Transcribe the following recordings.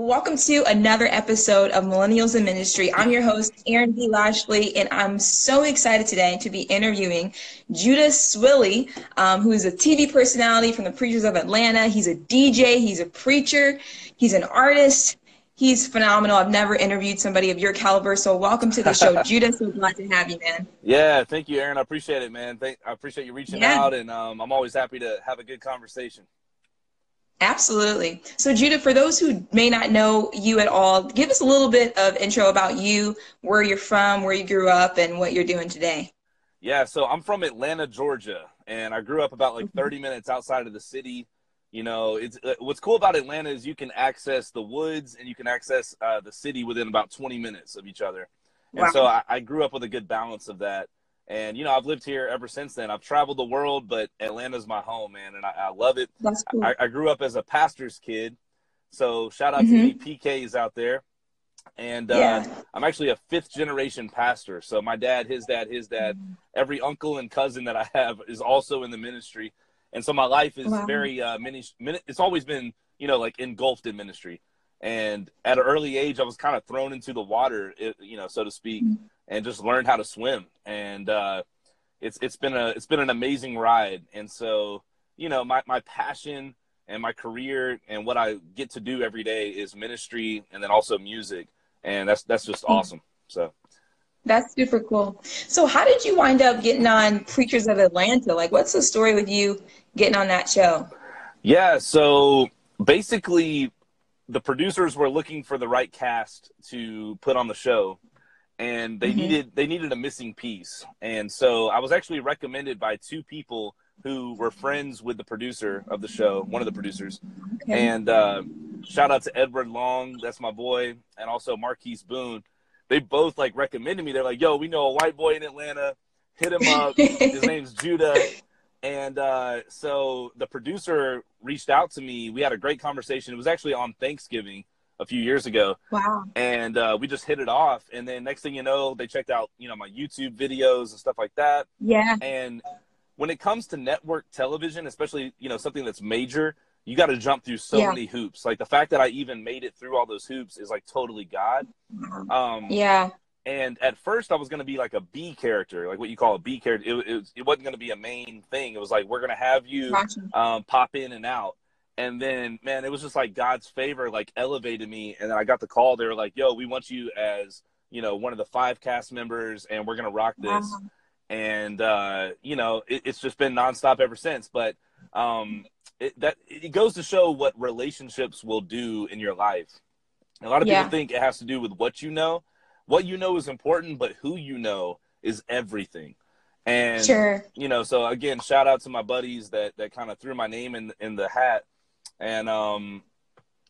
Welcome to another episode of Millennials in Ministry. I'm your host, Erin B. Lashley, and I'm so excited today to be interviewing Judah Swilly, um, who is a TV personality from the Preachers of Atlanta. He's a DJ, he's a preacher, he's an artist. He's phenomenal. I've never interviewed somebody of your caliber, so welcome to the show, Judah. So glad to have you, man. Yeah, thank you, Erin. I appreciate it, man. Thank, I appreciate you reaching yeah. out, and um, I'm always happy to have a good conversation. Absolutely. So, Judah, for those who may not know you at all, give us a little bit of intro about you, where you're from, where you grew up, and what you're doing today. Yeah, so I'm from Atlanta, Georgia, and I grew up about like 30 minutes outside of the city. You know, it's uh, what's cool about Atlanta is you can access the woods and you can access uh, the city within about 20 minutes of each other. And wow. so I, I grew up with a good balance of that. And you know, I've lived here ever since then. I've traveled the world, but Atlanta's my home, man, and I, I love it. That's cool. I, I, grew up as a pastor's kid, so shout out mm-hmm. to any PKs out there. And uh, yeah. I'm actually a fifth generation pastor. So my dad, his dad, his dad, mm-hmm. every uncle and cousin that I have is also in the ministry. And so my life is wow. very uh, mini, It's always been, you know, like engulfed in ministry. And at an early age, I was kind of thrown into the water, you know, so to speak. Mm-hmm and just learned how to swim. And uh, it's it's been a it's been an amazing ride. And so you know my my passion and my career and what I get to do every day is ministry and then also music, and that's that's just hmm. awesome. So. That's super cool. So, how did you wind up getting on Preachers of Atlanta? Like, what's the story with you getting on that show? Yeah, so basically, the producers were looking for the right cast to put on the show, and they mm-hmm. needed they needed a missing piece. And so I was actually recommended by two people who were friends with the producer of the show, one of the producers. Okay. And uh, shout out to Edward Long, that's my boy, and also Marquise Boone. They both like recommended me. They're like, "Yo, we know a white boy in Atlanta. Hit him up. His name's Judah." And uh, so the producer reached out to me. We had a great conversation. It was actually on Thanksgiving a few years ago. Wow. And uh, we just hit it off. And then next thing you know, they checked out, you know, my YouTube videos and stuff like that. Yeah. And when it comes to network television, especially, you know, something that's major, you got to jump through so yeah. many hoops. Like the fact that I even made it through all those hoops is like totally God. Um, yeah. And at first, I was going to be like a B character, like what you call a B character. It, it, it wasn't going to be a main thing. It was like, we're going to have you um, pop in and out and then man it was just like god's favor like elevated me and then i got the call. They were like yo we want you as you know one of the five cast members and we're gonna rock this. And uh you know it, it's just been nonstop ever since. But um it, that it goes to show what relationships will do in your life. A lot of yeah. people think it has to do with what you know. What you know is important but who you know is everything. And sure. you know so again shout out to my buddies that that kind of threw my name in in the hat and um,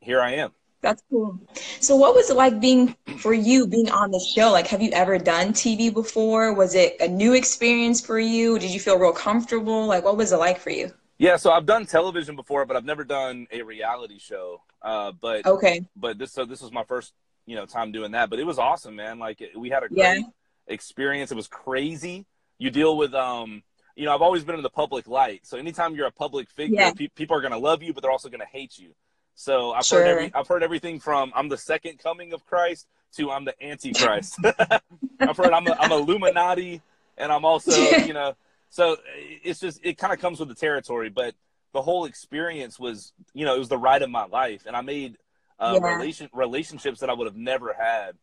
here I am. That's cool. So, what was it like being for you being on the show? Like, have you ever done TV before? Was it a new experience for you? Did you feel real comfortable? Like, what was it like for you? Yeah, so I've done television before, but I've never done a reality show. Uh, but okay, but this so this was my first you know time doing that. But it was awesome, man. Like we had a great yeah. experience. It was crazy. You deal with um you know, I've always been in the public light. So anytime you're a public figure, yeah. pe- people are going to love you, but they're also going to hate you. So I've sure. heard every, I've heard everything from I'm the second coming of Christ to I'm the Antichrist. I've heard I'm a, I'm Illuminati, and I'm also you know. So it's just it kind of comes with the territory, but the whole experience was you know it was the ride of my life, and I made uh, yeah. relation relationships that I would have never had,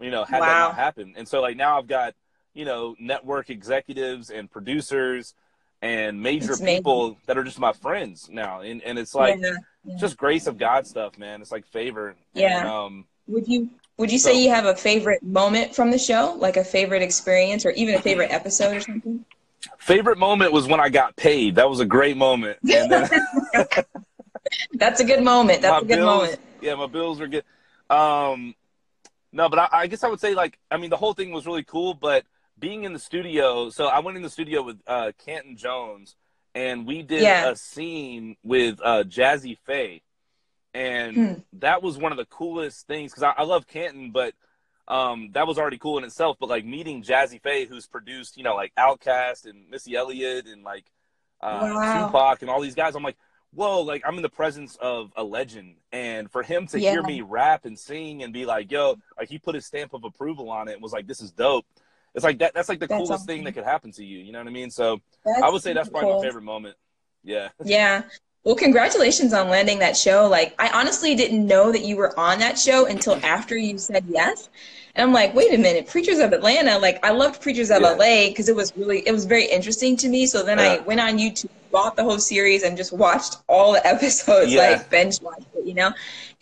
you know, had wow. that not happen. And so like now I've got you know, network executives and producers and major people that are just my friends now. And, and it's like yeah, yeah. just grace of God stuff, man. It's like favor. Yeah. And, um, would you would you so, say you have a favorite moment from the show, like a favorite experience or even a favorite episode or something? Favorite moment was when I got paid. That was a great moment. Then, That's a good moment. That's a good bills, moment. Yeah, my bills are good. Um, no, but I, I, guess I would say like I mean the whole thing was really cool, but being in the studio, so I went in the studio with uh, Canton Jones, and we did yeah. a scene with uh, Jazze Pha, and hmm. that was one of the coolest things because I, I, love Canton, but um, that was already cool in itself. But like meeting Jazze Pha, who's produced, you know, like Outkast and Missy Elliott and like uh, wow. Tupac and all these guys, I'm like, whoa, like I'm in the presence of a legend. And for him to yeah. hear me rap and sing and be like, yo, like he put his stamp of approval on it and was like, this is dope. It's like that. That's like the that's coolest awesome. thing that could happen to you. You know what I mean? So that's I would say that's probably cool. my favorite moment. Yeah. Yeah. Well, congratulations on landing that show. Like, I honestly didn't know that you were on that show until after you said yes. And I'm like, wait a minute, Preachers of Atlanta. Like, I loved Preachers of yeah. LA because it was really, it was very interesting to me. So then yeah. I went on YouTube, bought the whole series, and just watched all the episodes, yeah. like binge watched it, you know,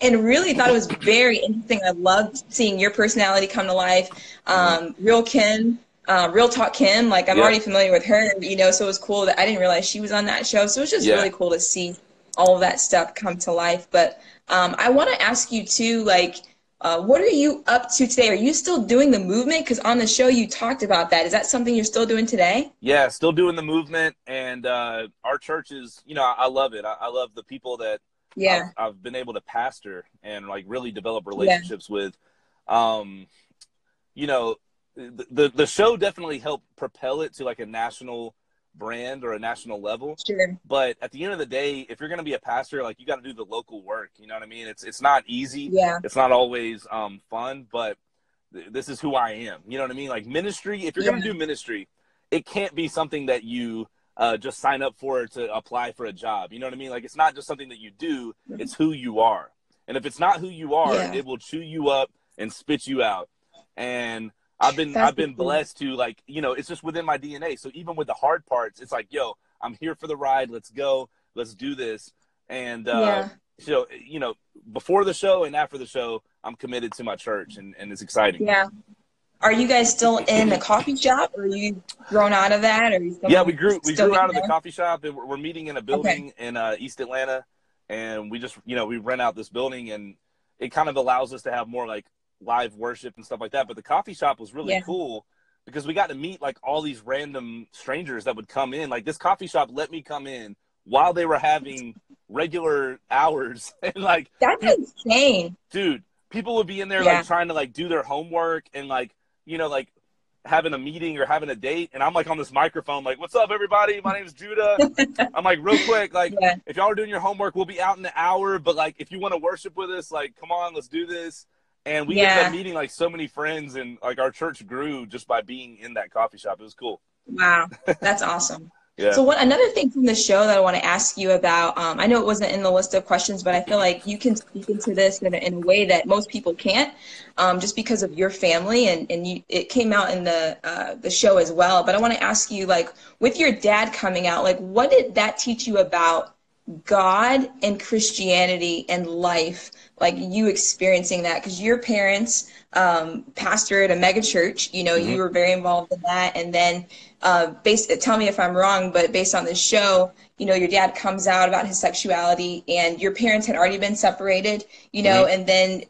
and really thought it was very interesting. I loved seeing your personality come to life. Um, Real Kim, uh, Real Talk Kim, like I'm already familiar with her, you know, so it was cool that I didn't realize she was on that show. So it was just really cool to see all of that stuff come to life. But um, I want to ask you too, like, uh, what are you up to today? Are you still doing the movement? Because on the show you talked about that. Is that something you're still doing today? Yeah, still doing the movement, and uh, our church is, you know, I, I love it. I, I, love the people that yeah I've, I've, been able to pastor and like really develop relationships yeah. with. Um, you know, the, the the show definitely helped propel it to like a national brand or a national level. Sure. But at the end of the day, if you're going to be a pastor, like you got to do the local work. You know what I mean? It's it's not easy. Yeah. It's not always um, fun, but th- this is who I am. You know what I mean? Like ministry. If you're yeah. going to do ministry, it can't be something that you uh, just sign up for to apply for a job. You know what I mean? Like it's not just something that you do. It's who you are. And if it's not who you are, yeah. it will chew you up and spit you out. And I've been That's I've been blessed to like you know it's just within my DNA. So even with the hard parts, it's like yo, I'm here for the ride. Let's go. Let's do this. And uh, yeah. so you know, before the show and after the show, I'm committed to my church, and and it's exciting. Yeah. Are you guys still in the coffee shop, or are you grown out of that? Or yeah, we grew we grew out of the coffee shop, and we're meeting in a building okay. in uh, East Atlanta, and we just you know we rent out this building, and it kind of allows us to have more like live worship and stuff like that. But the coffee shop was really yeah. cool because we got to meet like all these random strangers that would come in. Like this coffee shop let me come in while they were having regular hours and like that's insane, dude. People would be in there yeah. like trying to like do their homework and like you know like having a meeting or having a date and I'm like on this microphone like what's up everybody my name's Judah I'm like real quick like yeah. if y'all are doing your homework we'll be out in the hour but like if you want to worship with us like come on let's do this and we yeah. ended up meeting like so many friends, and like our church grew just by being in that coffee shop. It was cool. Wow, that's awesome. Yeah. So, what another thing from the show that I want to ask you about? Um, I know it wasn't in the list of questions, but I feel like you can speak into this in a, in a way that most people can't, um, just because of your family, and and you, it came out in the uh, the show as well. But I want to ask you, like, with your dad coming out, like, what did that teach you about God and Christianity and life? like you experiencing that because your parents um, pastor at a mega church you know mm-hmm. you were very involved in that and then uh, based tell me if i'm wrong but based on the show you know your dad comes out about his sexuality and your parents had already been separated you know mm-hmm. and then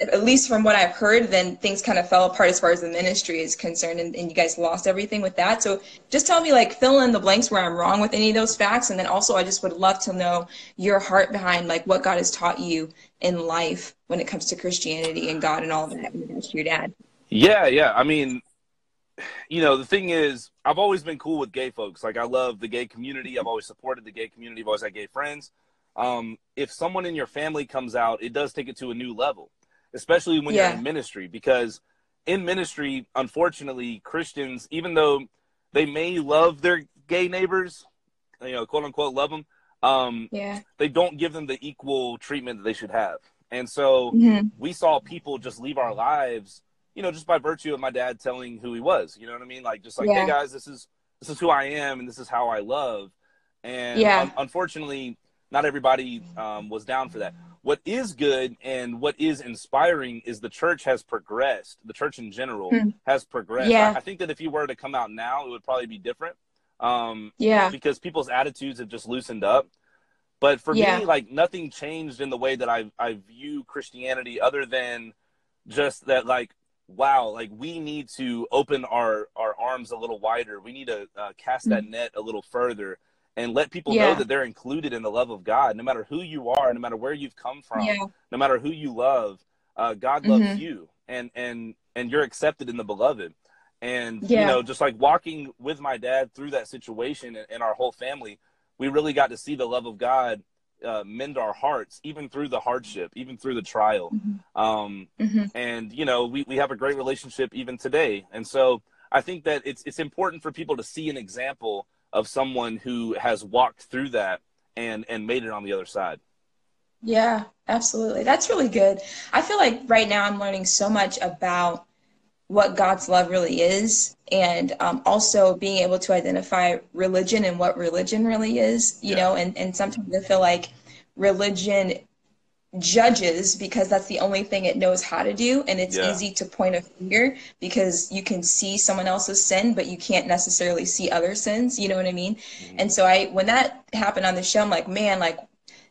at least from what I've heard, then things kind of fell apart as far as the ministry is concerned, and, and, you guys lost everything with that. So just tell me, like, fill in the blanks where I'm wrong with any of those facts, and then also I just would love to know your heart behind like what God has taught you in life when it comes to Christianity and God and all of that to your dad. Yeah, yeah. I mean, you know, the thing is, I've always been cool with gay folks. Like, I love the gay community. I've always supported the gay community. I've always had gay friends. Um, if someone in your family comes out, it does take it to a new level especially when yeah. you're in ministry, because in ministry, unfortunately, Christians, even though they may love their gay neighbors, you know, quote unquote, love them, um, yeah. they don't give them the equal treatment that they should have. And so mm-hmm. we saw people just leave our lives, you know, just by virtue of my dad telling who he was. You know what I mean? Like, just like, yeah. hey guys, this is this is who I am, and this is how I love. And yeah. un- unfortunately, not everybody um, was down for that what is good and what is inspiring is the church has progressed. The church in general hmm. has progressed. Yeah. I, I, think that if you were to come out now, it would probably be different. Um, yeah. Because people's attitudes have just loosened up. But for yeah. me, like nothing changed in the way that I I view Christianity, other than just that, like, wow, like we need to open our our arms a little wider. We need to uh, cast mm-hmm. that net a little further and let people yeah. know that they're included in the love of God, no matter who you are, no matter where you've come from, yeah. no matter who you love. Uh, God loves mm-hmm. you, and and and you're accepted in the beloved. And yeah. you know, just like walking with my dad through that situation and, and, our whole family, we really got to see the love of God uh, mend our hearts even through the hardship even through the trial mm-hmm. Um, mm-hmm. and you know we, we have a great relationship even today and so i think that it's it's important for people to see an example of someone who has walked through that and and made it on the other side. Yeah absolutely. That's really good. I feel like right now i'm learning so much about what God's love really is, and um, also being able to identify religion and what religion really is, you yeah. know, and, and sometimes I feel like religion judges because that's the only thing it knows how to do and it's yeah. easy to point a finger because you can see someone else's sin but you can't necessarily see other sins you know what i mean mm-hmm. and so i when that happened on the show i'm like man like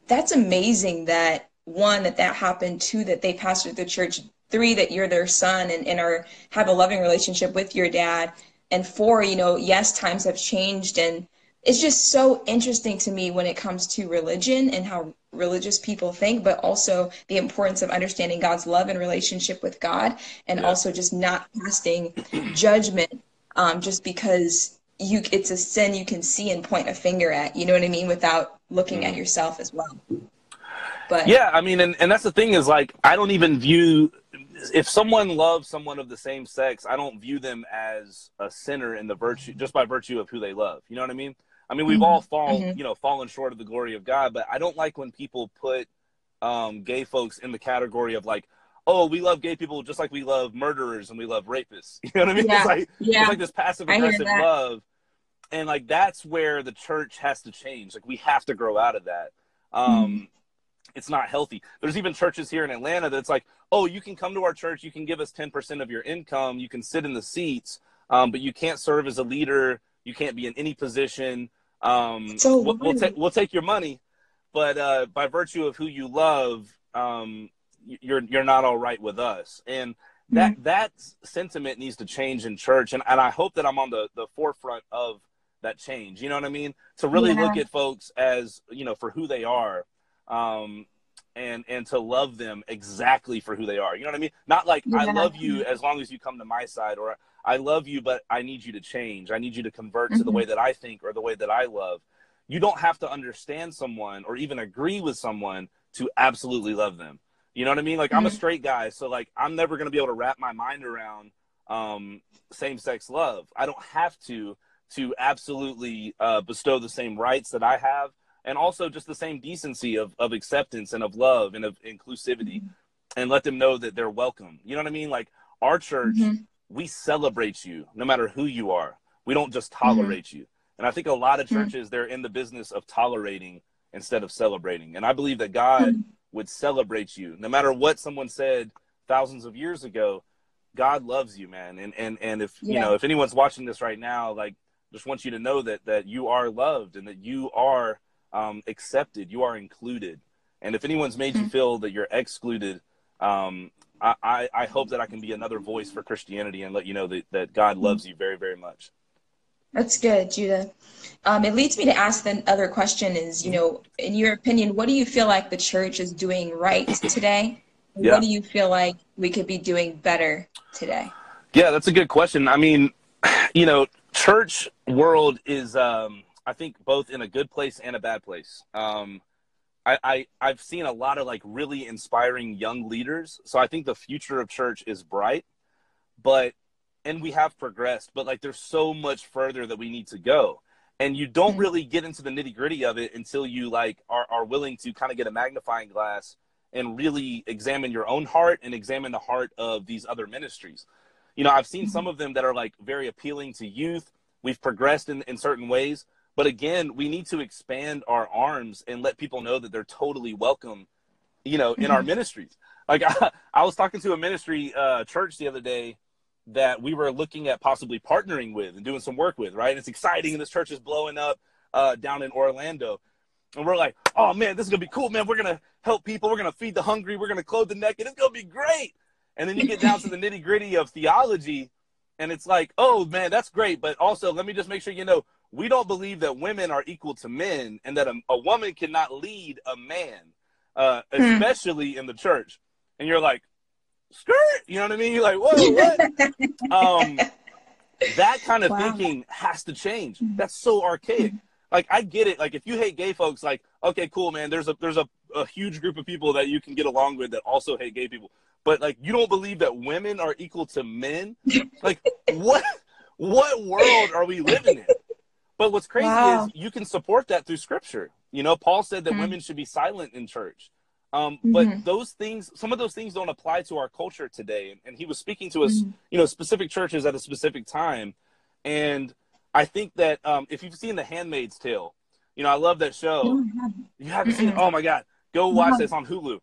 that's amazing that one that that happened two that they pastored the church three that you're their son and, and are have a loving relationship with your dad and four you know yes times have changed and it's just so interesting to me when it comes to religion and how religious people think but also the importance of understanding god's love and relationship with god and yeah. also just not casting judgment um, just because you it's a sin you can see and point a finger at you know what i mean without looking mm. at yourself as well but yeah i mean and, and that's the thing is like i don't even view if someone loves someone of the same sex, I don't view them as a sinner in the virtue just by virtue of who they love. You know what I mean? I mean, we've mm-hmm. all fallen, mm-hmm. you know, fallen short of the glory of God, but I don't like when people put um, gay folks in the category of like, oh, we love gay people just like we love murderers and we love rapists. You know what I mean? Yeah. It's like yeah. it's like this passive aggressive love, and like that's where the church has to change. Like we have to grow out of that. Um, mm-hmm it's not healthy. There's even churches here in Atlanta that's like, oh, you can come to our church, you can give us 10% of your income, you can sit in the seats, um, but you can't serve as a leader, you can't be in any position. Um, so we'll, we'll, ta- we'll take your money, but uh, by virtue of who you love, um, you're you're not all right with us. And that mm-hmm. that sentiment needs to change in church. And, and I hope that I'm on the, the forefront of that change. You know what I mean? To really yeah. look at folks as, you know, for who they are um, and and to love them exactly for who they are. You know what I mean? Not like yeah. I love you as long as you come to my side, or I love you, but I need you to change. I need you to convert mm-hmm. to the way mm-hmm. that I think or the way that I love. You don't have to understand someone or even agree with someone to absolutely love them. You know what I mean? Like mm-hmm. I'm a mm-hmm. straight guy, so like I'm never gonna be able to wrap my mind around um, same-sex love. I don't have to to absolutely uh, bestow the same rights that I have and also just the same decency of, of acceptance and of love and of inclusivity mm-hmm. and let them know that they're welcome you know what i mean like our church mm-hmm. We celebrate you no matter who you are we don't just mm-hmm. tolerate mm-hmm. you and i think a lot of mm-hmm. churches they're in the business of tolerating instead of celebrating and i believe that god mm-hmm. would celebrate you no matter what someone said thousands of years ago god loves you man and and and if yeah. you know if anyone's watching this right now like just want you to know that that you are loved and that you are um, accepted. You are included. And if anyone's made mm-hmm. you feel that you're excluded, um, I, I, I, hope that I can be another voice for Christianity and let you know that, that God mm-hmm. loves you very, very much. That's good, Judah. Um, it leads me to ask the other question is, you know, in your opinion, what do you feel like the church is doing right today? Yeah. What do you feel like we could be doing better today? Yeah, that's a good question. I mean, you know, church world is, um, I think both in a good place and a bad place. Um, I, I I've seen a lot of like really inspiring young leaders, so I think the future of church is bright. But and we have progressed, but like there's so much further that we need to go. And you don't mm-hmm. really get into the nitty gritty of it until you like are, are willing to kind of get a magnifying glass and really examine your own heart and examine the heart of these other ministries. You know, I've seen some mm-hmm. of them that are like very appealing to youth. We've progressed in, in certain ways, but again, we need to expand our arms and let people know that they're totally welcome, you know, in our ministries. Like I, I, was talking to a ministry uh, church the other day that we were looking at possibly partnering with and doing some work with, right? And it's exciting, and this church is blowing up uh, down in Orlando. And we're like, oh man, this is gonna be cool, man. We're gonna help people. We're gonna feed the hungry. We're gonna clothe the naked. It's gonna be great. And then you get down to the nitty gritty of theology, and it's like, oh man, that's great. But also, let me just make sure you know we don't believe that women are equal to men and that a, a woman cannot lead a man, uh, hmm. especially in the church. And you're like, skirt, you know what I mean? You're like, whoa, what? um, that kind of wow. thinking has to change. That's so archaic. Like, I get it. Like, if you hate gay folks, like, okay, cool, man. There's a there's a, a huge group of people that you can get along with that also hate gay people. But like you don't believe that women are equal to men? like what what world are we living in? But what's crazy wow. is you can support that through scripture. You know, Paul said that mm-hmm. women should be silent in church. Um, mm-hmm. But those things, some of those things don't apply to our culture today. And, he was speaking to us, mm-hmm. you know, specific churches at a specific time. And I think that um, if you've seen The Handmaid's Tale, you know, I love that show. You haven't seen it? Oh my God. Go watch this on Hulu.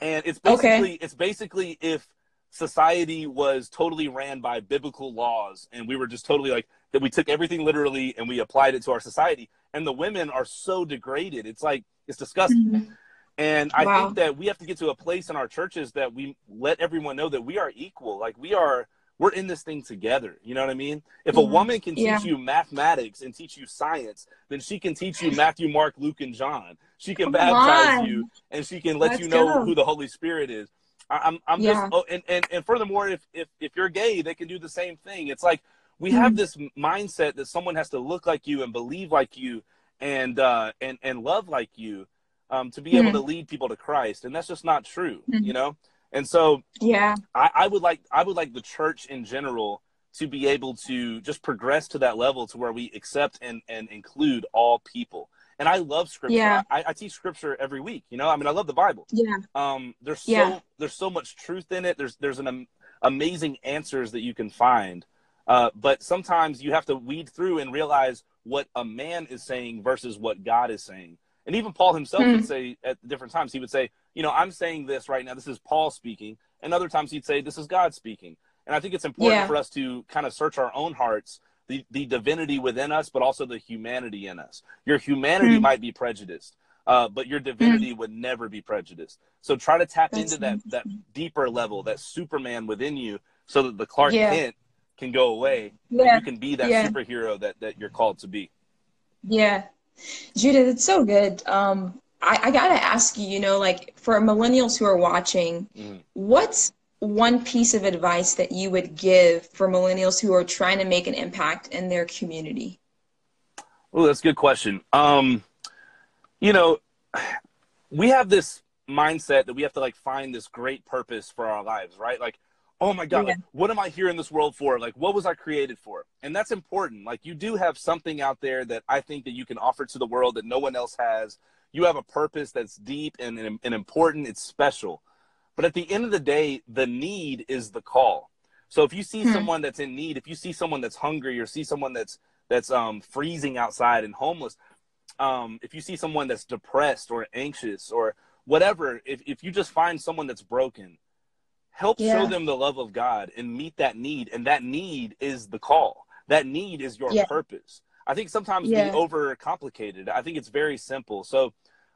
And it's basically, okay. it's basically if society was totally ran by biblical laws and we were just totally like that we took everything literally and we applied it to our society and the women are so degraded it's like it's disgusting mm-hmm. and i wow. think that we have to get to a place in our churches that we let everyone know that we are equal like we are we're in this thing together you know what i mean if mm-hmm. a woman can teach yeah. you mathematics and teach you science then she can teach you matthew mark luke and john she can Come baptize on. you and she can let Let's you know go. who the holy spirit is I'm I'm yeah. just oh, and, and and furthermore, if if if you're gay, they can do the same thing. It's like we mm-hmm. have this mindset that someone has to look like you and believe like you and uh and and love like you um to be mm-hmm. able to lead people to Christ, and that's just not true, mm-hmm. you know. And so, yeah, I, I would like I would like the church in general to be able to just progress to that level to where we accept and and include all people and I love scripture. Yeah. I, I, teach scripture every week. You know, I mean, I love the Bible. Yeah. Um, there's so yeah. there's so much truth in it. There's there's an um, amazing answers that you can find. Uh, but sometimes you have to weed through and realize what a man is saying versus what God is saying. And even Paul himself mm-hmm. would hmm. say at different times, he would say, you know, I'm saying this right now. This is Paul speaking. And other times he'd say, this is God speaking. And I think it's important yeah. for us to kind of search our own hearts the, the divinity within us, but also the humanity in us. Your humanity mm. might be prejudiced, uh, but your divinity mm. would never be prejudiced. So try to tap That's into that that deeper level, that Superman within you, so that the Clark yeah. Kent can go away. Yeah. you can be that yeah. superhero that that you're called to be. Yeah, Judah, it's so good. Um, I, I gotta ask you, you know, like for millennials who are watching, mm. what's one piece of advice that you would give for millennials who are trying to make an impact in their community? Oh, that's a good question. Um, you know, we have this mindset that we have to like find this great purpose for our lives, right? Like, oh my God, yeah. like, what am I here in this world for? Like, what was I created for? And that's important. Like, you do have something out there that I think that you can offer to the world that no one else has. You have a purpose that's deep and, and, and important. It's special. But at the end of the day, the need is the call. So if you see hmm. someone that's in need, if you see someone that's hungry or see someone that's that's um, freezing outside and homeless, um, if you see someone that's depressed or anxious or whatever, if, if you just find someone that's broken, help yeah. show them the love of God and meet that need. And that need is the call. That need is your yeah. purpose. I think sometimes yeah. we overcomplicate it. I think it's very simple. So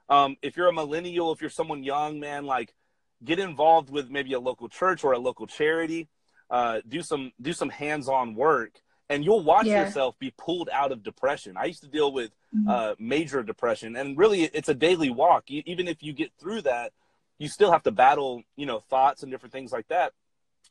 um, if you're a millennial, if you're someone young, man, like get involved with maybe a local church or a local charity. Uh, do some do some hands-on work, and you'll watch yeah. yourself be pulled out of depression. I used to deal with mm-hmm. uh, major depression, and really, it's a daily walk. Even if you get through that, you still have to battle, you know, thoughts and different things like that.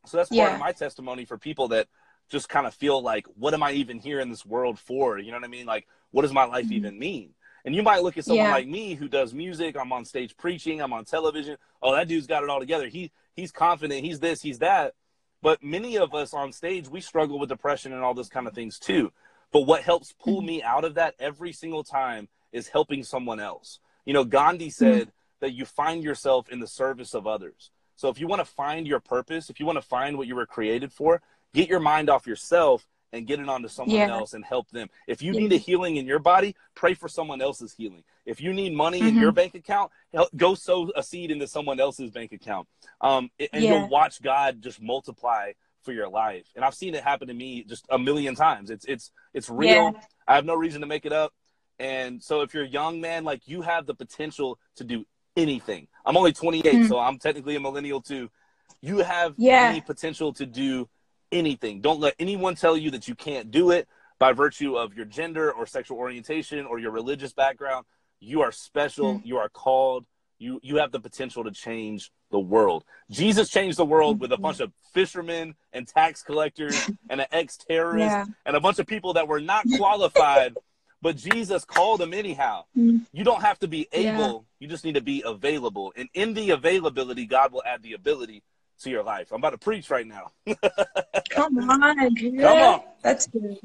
So that's part yeah. of my testimony for people that just kind of feel like, what am I even here in this world for? You know what I mean? Like, what does my life mm-hmm. even mean? And you might look at someone yeah. like me who does music. I'm on stage preaching. I'm on television. Oh, that dude's got it all together. He he's confident. He's this. He's that. But many of us on stage, we struggle with depression and all those kind of things too. But what helps pull mm-hmm. me out of that every single time is helping someone else. You know, Gandhi mm-hmm. said mm-hmm. that you find yourself in the service of others. So if you want to find your purpose, if you want to find what you were created for, get your mind off yourself and get it onto someone yeah. else and help them. If you yeah. need a healing in your body, pray for someone else's healing. If you need money mm-hmm. in your bank account, go sow a seed into someone else's bank account. Um, and yeah. you'll watch God just multiply for your life. And I've seen it happen to me just a million times. It's it's it's real. I have no reason to make it up. And so if you're a young man, like you have the potential to do anything. I'm only 28, mm-hmm. so I'm technically a millennial too. You have any potential to do anything. Don't let anyone tell you that you can't do it by virtue of your gender or sexual orientation or your religious background. You are special. Mm-hmm. You are called. You you have the potential to change the world. Jesus changed the world with a bunch of fishermen and tax collectors and an ex-terrorist yeah. and a bunch of people that were not qualified but Jesus called them anyhow. Mm. You don't have to be able, yeah. you just need to be available. And in the availability, God will add the ability to your life. I'm about to preach right now. Come on, Come on. That's good.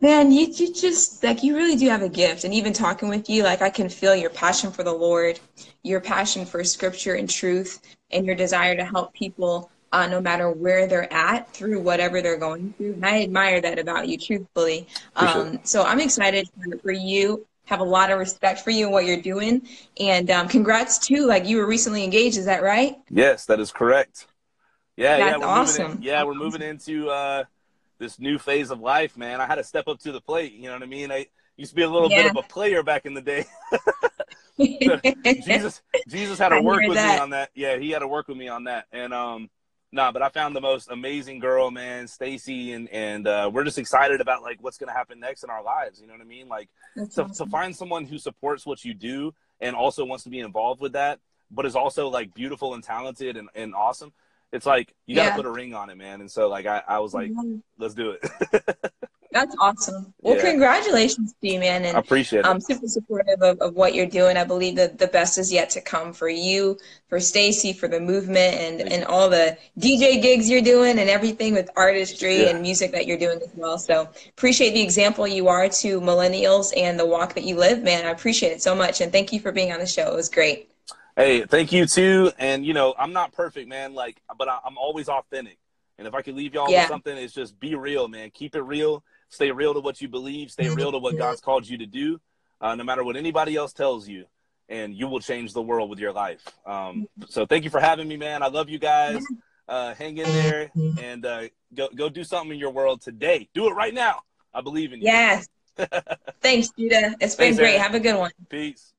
Man, you, you just like you really do have a gift. And even talking with you, like I can feel your passion for the Lord, your passion for scripture and truth, and your desire to help people uh, no matter where they're at through whatever they're going through. And I admire that about you, truthfully. Um, so I'm excited for, for, you. Have a lot of respect for you and what you're doing. And um, congrats too. Like you were recently engaged, is that right? Yes, that is correct. Yeah, That's yeah, awesome. In, yeah, we're moving into uh, this new phase of life, man. I had to step up to the plate. You know what I mean? I used to be a little yeah. bit of a player back in the day. Jesus, Jesus had to work with that. me on that. Yeah, he had to work with me on that. And um, nah, but I found the most amazing girl, man, Stacy, and and uh, we're just excited about like what's gonna happen next in our lives. You know what I mean? Like to, awesome. to find someone who supports what you do and also wants to be involved with that, but is also like beautiful and talented and, and awesome. It's like you gotta yeah. put a ring on it, man. And so like I, I was like, mm-hmm. let's do it. That's awesome. Well, yeah. congratulations to you, man. And I appreciate it. I'm super supportive of, of what you're doing. I believe that the best is yet to come for you, for Stacy, for the movement, and, and all the DJ gigs you're doing and everything with artistry yeah. and music that you're doing as well. So appreciate the example you are to millennials and the walk that you live, man. I appreciate it so much. And thank you for being on the show. It was great. Hey, thank you too. And, you know, I'm not perfect, man. Like, but I, am always authentic. And if I could leave y'all yeah. with something, it's just be real, man. Keep it real Stay real to what you believe. Stay real to what God's called you to do, uh, no matter what anybody else tells you, and you will change the world with your life. Um, so thank you for having me, man. I love you guys. Uh, hang in there and uh, go go do something in your world today. Do it right now. I believe in you. Yes. Thanks, Judah. It's been Thanks, great. Erin. Have a good one. Peace.